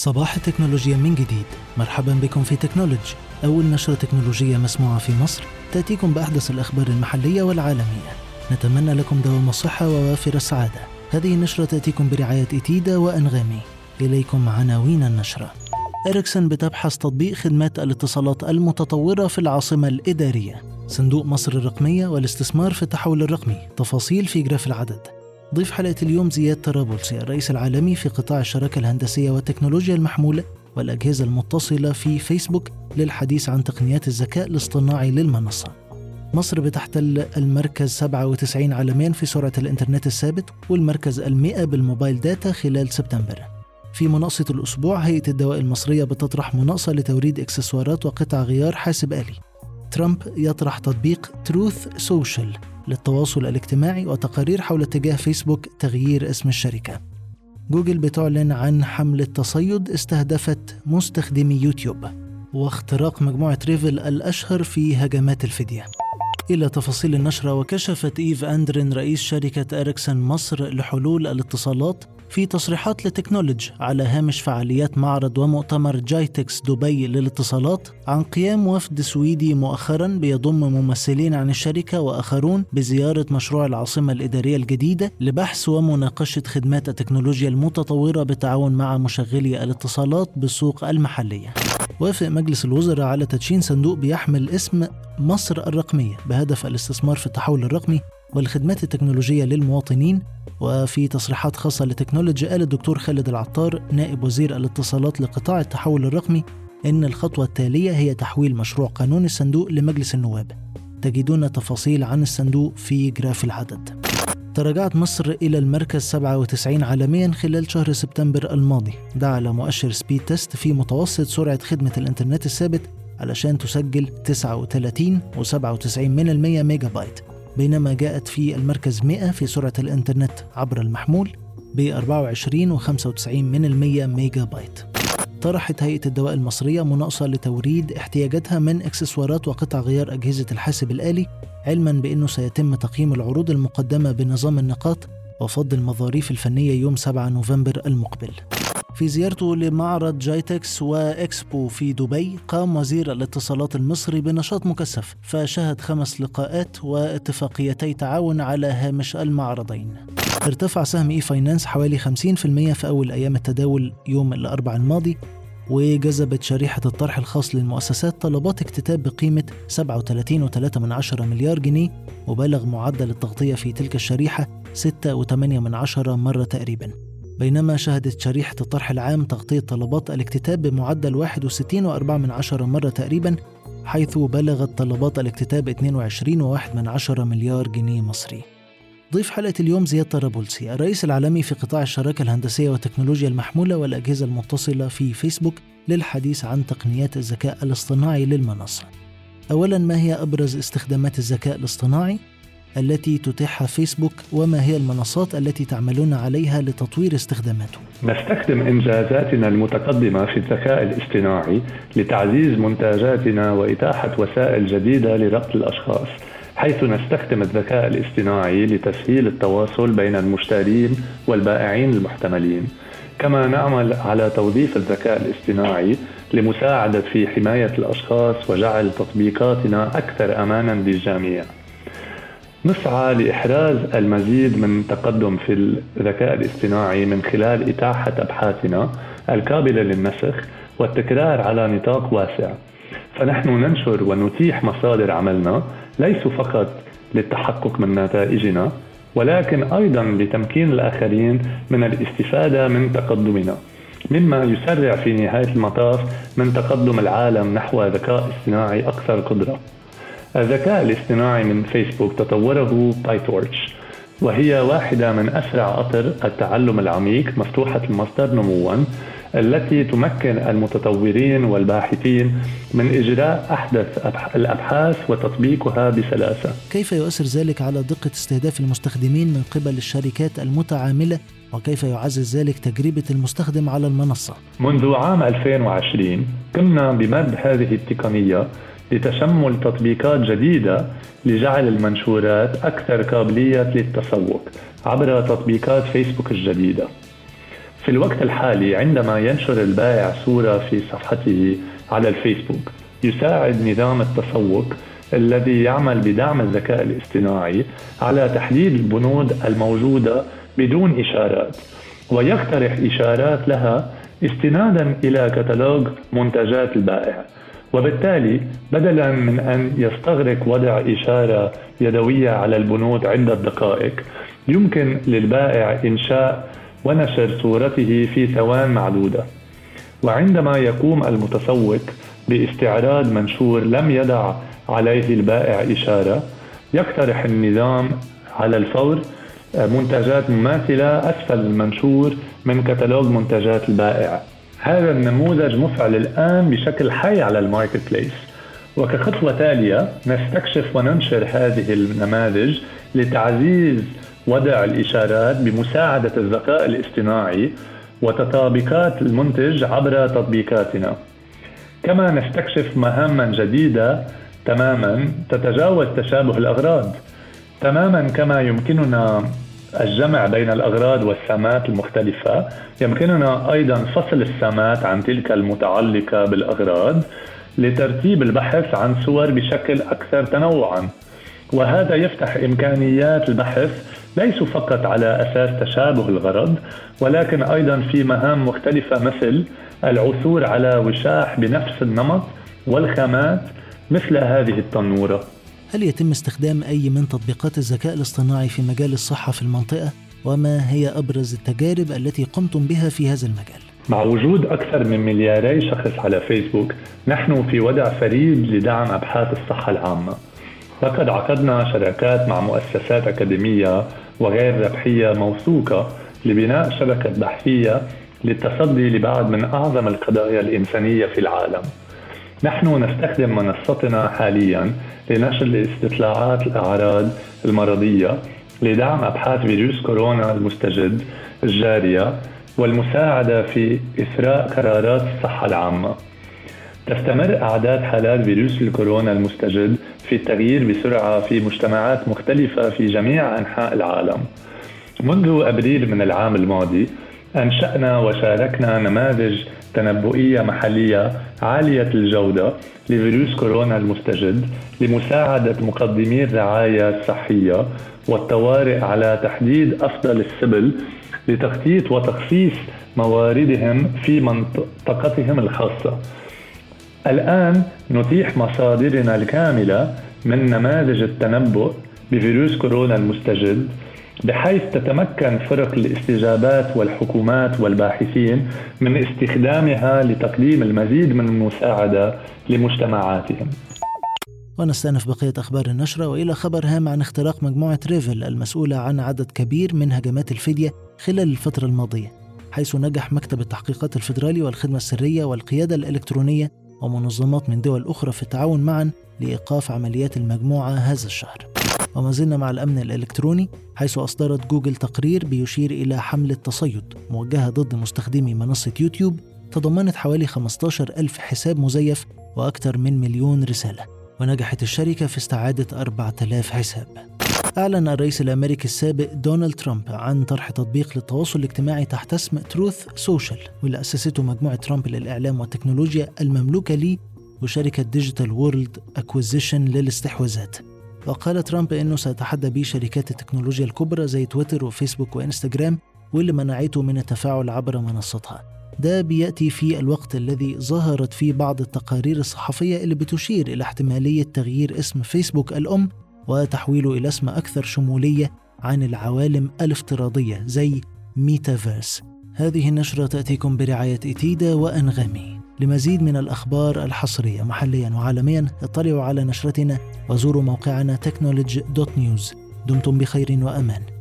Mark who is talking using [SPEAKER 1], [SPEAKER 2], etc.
[SPEAKER 1] صباح التكنولوجيا من جديد. مرحبا بكم في تكنولوجي أول نشرة تكنولوجية مسموعة في مصر. تأتيكم بأحدث الأخبار المحلية والعالمية. نتمنى لكم دوام الصحة ووافر السعادة. هذه النشرة تأتيكم برعاية إتيدا وأنغامي. إليكم عناوين النشرة. إريكسون بتبحث تطبيق خدمات الاتصالات المتطورة في العاصمة الإدارية. صندوق مصر الرقمية والاستثمار في التحول الرقمي. تفاصيل في جراف العدد. ضيف حلقة اليوم زياد طرابلسي الرئيس العالمي في قطاع الشراكة الهندسية والتكنولوجيا المحمولة والأجهزة المتصلة في فيسبوك للحديث عن تقنيات الذكاء الاصطناعي للمنصة. مصر بتحتل المركز 97 عالميا في سرعة الإنترنت الثابت والمركز المئة بال mobile data خلال سبتمبر. في مناقصة الأسبوع هيئة الدواء المصرية بتطرح مناقصة لتوريد إكسسوارات وقطع غيار حاسب آلي. ترامب يطرح تطبيق Truth Social للتواصل الاجتماعي وتقارير حول اتجاه فيسبوك تغيير اسم الشركة. جوجل بتعلن عن حملة تصيد استهدفت مستخدمي يوتيوب واختراق مجموعة REvil الأشهر في هجمات الفدية إلى تفاصيل النشرة وكشفت إيفا أندرين رئيس شركة إريكسون مصر لحلول الاتصالات في تصريحات لتكنولوجي على هامش فعاليات معرض ومؤتمر جايتكس دبي للاتصالات عن قيام وفد سويدي مؤخرا بيضم ممثلين عن الشركة وآخرون بزيارة مشروع العاصمة الإدارية الجديدة لبحث ومناقشة خدمات التكنولوجيا المتطورة بالتعاون مع مشغلي الاتصالات بالسوق المحلية. وافق مجلس الوزراء على تدشين صندوق بيحمل اسم مصر الرقمية بهدف الاستثمار في التحول الرقمي والخدمات التكنولوجية للمواطنين وفي تصريحات خاصة لتكنولوجي قال الدكتور خالد العطار نائب وزير الاتصالات لقطاع التحول الرقمي إن الخطوة التالية هي تحويل مشروع قانون الصندوق لمجلس النواب. تجدون تفاصيل عن الصندوق في جراف العدد. تراجعت مصر إلى المركز 97 عالميا خلال شهر سبتمبر الماضي. ده على مؤشر Speedtest في متوسط سرعة خدمة الإنترنت الثابت علشان تسجل 39 و97 من المية ميجا بايت. بينما جاءت في المركز 100 في سرعة الإنترنت عبر المحمول ب 24 و95 من المية ميجا بايت. طرحت هيئة الدواء المصرية مناقصة لتوريد احتياجاتها من إكسسوارات وقطع غيار أجهزة الحاسب الآلي علما بأنه سيتم تقييم العروض المقدمة بنظام النقاط وفض المظاريف الفنية يوم 7 نوفمبر المقبل. في زيارته لمعرض جايتكس وإكسبو في دبي قام وزير الاتصالات المصري بنشاط مكثف فشهد خمس لقاءات واتفاقيتي تعاون على هامش المعرضين. ارتفع سهم e-finance حوالي 50% في أول أيام التداول يوم الأربعاء الماضي وجذبت شريحة الطرح الخاص للمؤسسات طلبات اكتتاب بقيمة 37.3 مليار جنيه وبلغ معدل التغطية في تلك الشريحة 6.8 مرة تقريباً. بينما شهدت شريحة الطرح العام تغطية طلبات الاكتتاب بمعدل 61.4 مرة تقريبا حيث بلغت طلبات الاكتتاب 22.1 مليار جنيه مصري. ضيف حلقة اليوم زياد طرابلسي الرئيس العالمي في قطاع الشراكة الهندسية والتكنولوجيا المحمولة والأجهزة المتصلة في فيسبوك للحديث عن تقنيات الذكاء الاصطناعي للمنصة. أولا ما هي أبرز استخدامات الذكاء الاصطناعي؟ التي تتيحها فيسبوك وما هي المنصات التي تعملون عليها لتطوير استخداماته؟
[SPEAKER 2] نستخدم إنجازاتنا المتقدمة في الذكاء الاصطناعي لتعزيز منتجاتنا وإتاحة وسائل جديدة لربط الأشخاص حيث نستخدم الذكاء الاصطناعي لتسهيل التواصل بين المشترين والبائعين المحتملين كما نعمل على توظيف الذكاء الاصطناعي لمساعدة في حماية الأشخاص وجعل تطبيقاتنا أكثر أمانا للجميع نسعى لإحراز المزيد من تقدم في الذكاء الاصطناعي من خلال إتاحة أبحاثنا القابلة للنسخ والتكرار على نطاق واسع. فنحن ننشر ونتيح مصادر عملنا ليسوا فقط للتحقق من نتائجنا ولكن أيضا لتمكين الآخرين من الاستفادة من تقدمنا مما يسرع في نهاية المطاف من تقدم العالم نحو ذكاء اصطناعي أكثر قدرة. الذكاء الاصطناعي من فيسبوك تطوره بايتورش وهي واحدة من أسرع أطر التعلم العميق مفتوحة المصدر نموا التي تمكن المتطورين والباحثين من إجراء أحدث الأبحاث وتطبيقها بسلاسة
[SPEAKER 1] كيف يؤثر ذلك على دقة استهداف المستخدمين من قبل الشركات المتعاملة وكيف يعزز ذلك تجربة المستخدم على المنصة؟
[SPEAKER 2] منذ عام 2020 قمنا بمد هذه التقنية لتشمل تطبيقات جديدة لجعل المنشورات أكثر قابلية للتسوق عبر تطبيقات فيسبوك الجديدة. في الوقت الحالي عندما ينشر البائع صورة في صفحته على الفيسبوك يساعد نظام التسوق الذي يعمل بدعم الذكاء الاصطناعي على تحديد البنود الموجودة بدون إشارات ويقترح إشارات لها استنادا إلى كتالوج منتجات البائع وبالتالي بدلا من أن يستغرق وضع إشارة يدوية على البنود عدة دقائق يمكن للبائع إنشاء ونشر صورته في ثوان معدودة. وعندما يقوم المتسوق باستعراض منشور لم يدع عليه البائع إشارة يقترح النظام على الفور منتجات مماثلة أسفل المنشور من كتالوج منتجات البائع. هذا النموذج مفعل الآن بشكل حي على ال Marketplace وكخطوة تالية نستكشف وننشر هذه النماذج لتعزيز وضع الإشارات بمساعدة الذكاء الاصطناعي وتطابقات المنتج عبر تطبيقاتنا. كما نستكشف مهاما جديدة تماما تتجاوز تشابه الأغراض. تماما كما يمكننا الجمع بين الأغراض والسمات المختلفة. يمكننا أيضا فصل السمات عن تلك المتعلقة بالأغراض لترتيب البحث عن صور بشكل أكثر تنوعا. وهذا يفتح إمكانيات البحث ليسوا فقط على أساس تشابه الغرض ولكن أيضا في مهام مختلفة مثل العثور على وشاح بنفس النمط والخامات مثل هذه التنورة.
[SPEAKER 1] هل يتم استخدام أي من تطبيقات الذكاء الاصطناعي في مجال الصحة في المنطقة؟ وما هي أبرز التجارب التي قمتم بها في هذا المجال؟
[SPEAKER 2] مع وجود أكثر من ملياري شخص على فيسبوك نحن في وضع فريد لدعم أبحاث الصحة العامة لقد عقدنا شراكات مع مؤسسات أكاديمية وغير ربحية موثوقة لبناء شبكة بحثية للتصدي لبعض من أعظم القضايا الإنسانية في العالم نحن نستخدم منصتنا حاليا لنشر الاستطلاعات الأعراض المرضية لدعم أبحاث فيروس كورونا المستجد الجارية والمساعدة في إثراء قرارات الصحة العامة. تستمر أعداد حالات فيروس الكورونا المستجد في التغيير بسرعة في مجتمعات مختلفة في جميع أنحاء العالم. منذ أبريل من العام الماضي أنشأنا وشاركنا نماذج تنبؤية محلية عالية الجودة لفيروس كورونا المستجد لمساعدة مقدمي الرعاية الصحية والطوارئ على تحديد أفضل السبل لتخطيط وتخصيص مواردهم في منطقتهم الخاصة. الآن نتيح مصادرنا الكاملة من نماذج التنبؤ بفيروس كورونا المستجد بحيث تتمكن فرق الاستجابات والحكومات والباحثين من استخدامها لتقديم المزيد من المساعدة لمجتمعاتهم.
[SPEAKER 1] ونستأنف بقية أخبار النشرة وإلى خبر هام عن اختراق مجموعة ريفل المسؤولة عن عدد كبير من هجمات الفدية خلال الفترة الماضية حيث نجح مكتب التحقيقات الفيدرالي والخدمة السرية والقيادة الإلكترونية ومنظمات من دول أخرى في التعاون معا لإيقاف عمليات المجموعة هذا الشهر. وما زلنا مع الأمن الإلكتروني حيث أصدرت جوجل تقرير بيشير إلى حملة تصيد موجهة ضد مستخدمي منصة يوتيوب تضمنت حوالي 15 ألف حساب مزيف وأكثر من مليون رسالة. ونجحت الشركة في استعادة 4000 حساب. أعلن الرئيس الأمريكي السابق دونالد ترامب عن طرح تطبيق للتواصل الاجتماعي تحت اسم Truth Social واللي أسسته مجموعة ترامب للإعلام والتكنولوجيا المملوكة ليه وشركة Digital World Acquisition للاستحواذات. وقال ترامب إنه سيتحدى به شركات التكنولوجيا الكبرى زي تويتر وفيسبوك وانستجرام واللي منعته من التفاعل عبر منصتها. ده بيأتي في الوقت الذي ظهرت فيه بعض التقارير الصحفية اللي بتشير إلى احتمالية تغيير اسم فيسبوك الأم وتحويله إلى اسم أكثر شمولية عن العوالم الافتراضية زي ميتافيرس. هذه النشرة تأتيكم برعاية ITIDA وأنغامي. لمزيد من الأخبار الحصرية محليا وعالميا اطلعوا على نشرتنا وزوروا موقعنا technology.news دمتم بخير وأمان.